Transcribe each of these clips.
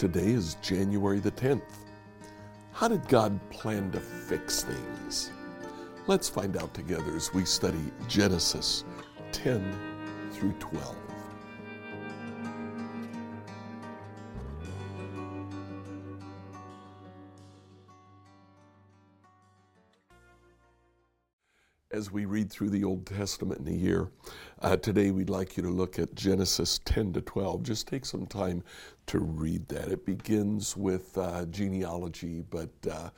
Today is January the 10th. How did God plan to fix things? Let's find out together as we study Genesis 10 through 12. As we read through the Old Testament in a year, uh, today we'd like you to look at Genesis 10 to 12. Just take some time to read that. It begins with uh, genealogy, but uh,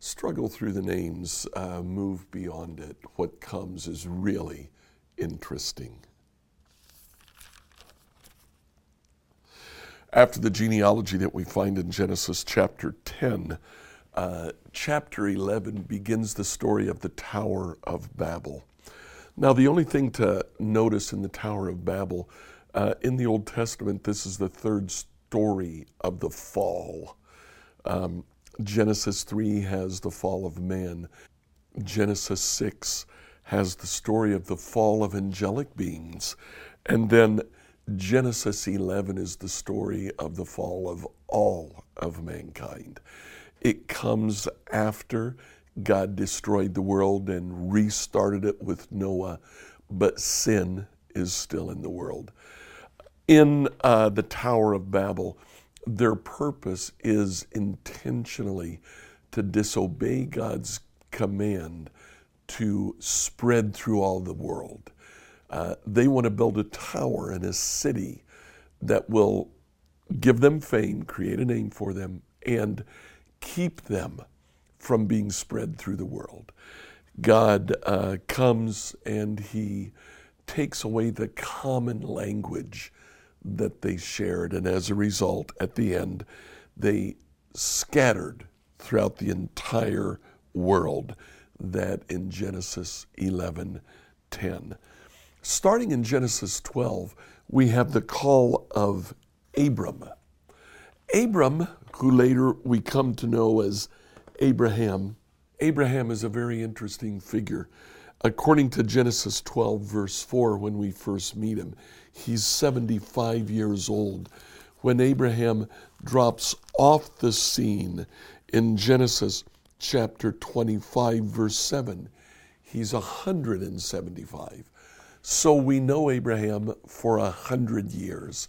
struggle through the names, uh, move beyond it. What comes is really interesting. After the genealogy that we find in Genesis chapter 10, uh, chapter 11 begins the story of the Tower of Babel. Now, the only thing to notice in the Tower of Babel, uh, in the Old Testament, this is the third story of the fall. Um, Genesis 3 has the fall of man, Genesis 6 has the story of the fall of angelic beings, and then Genesis 11 is the story of the fall of all of mankind. It comes after God destroyed the world and restarted it with Noah, but sin is still in the world. In uh, the Tower of Babel, their purpose is intentionally to disobey God's command to spread through all the world. Uh, they want to build a tower in a city that will give them fame, create a name for them, and keep them from being spread through the world. God uh, comes and He takes away the common language that they shared, and as a result, at the end, they scattered throughout the entire world. That in Genesis 11 10. Starting in Genesis 12, we have the call of Abram. Abram, who later we come to know as Abraham, Abraham is a very interesting figure. According to Genesis 12, verse 4, when we first meet him, he's 75 years old. When Abraham drops off the scene in Genesis chapter 25, verse 7, he's 175. So we know Abraham for a hundred years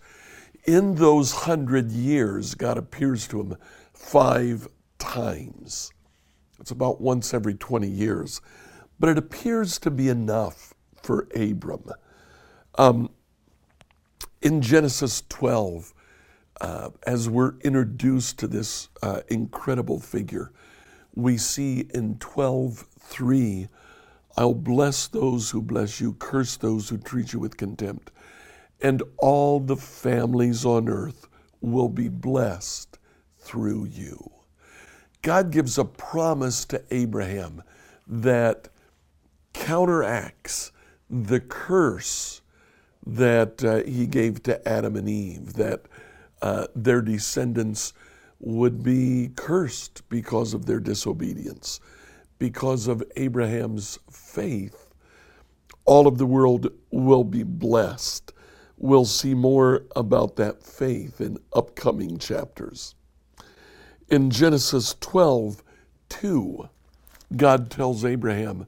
in those hundred years, God appears to him five times. It's about once every 20 years. But it appears to be enough for Abram. Um, in Genesis 12, uh, as we're introduced to this uh, incredible figure, we see in 12:3, I'll bless those who bless you, curse those who treat you with contempt and all the families on earth will be blessed through you. God gives a promise to Abraham that counteracts the curse that uh, he gave to Adam and Eve, that uh, their descendants would be cursed because of their disobedience. Because of Abraham's faith, all of the world will be blessed. We'll see more about that faith in upcoming chapters. In Genesis 12, 2, God tells Abraham,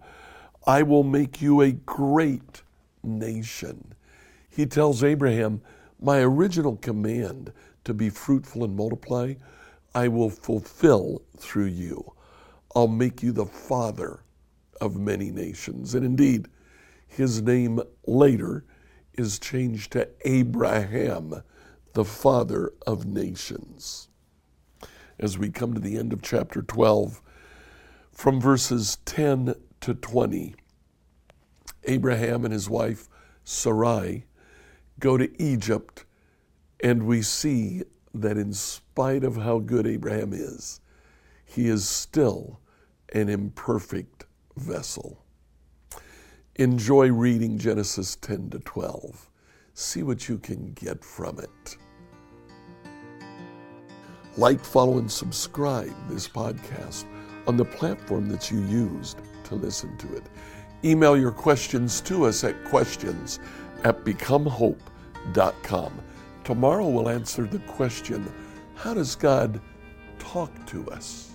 I will make you a great nation. He tells Abraham, My original command to be fruitful and multiply, I will fulfill through you. I'll make you the father of many nations. And indeed, his name later is changed to Abraham, the father of nations. As we come to the end of chapter 12, from verses 10 to 20, Abraham and his wife Sarai go to Egypt, and we see that in spite of how good Abraham is, he is still an imperfect vessel. Enjoy reading Genesis 10 to 12. See what you can get from it. Like, follow, and subscribe this podcast on the platform that you used to listen to it. Email your questions to us at questions at becomehope.com. Tomorrow we'll answer the question how does God talk to us?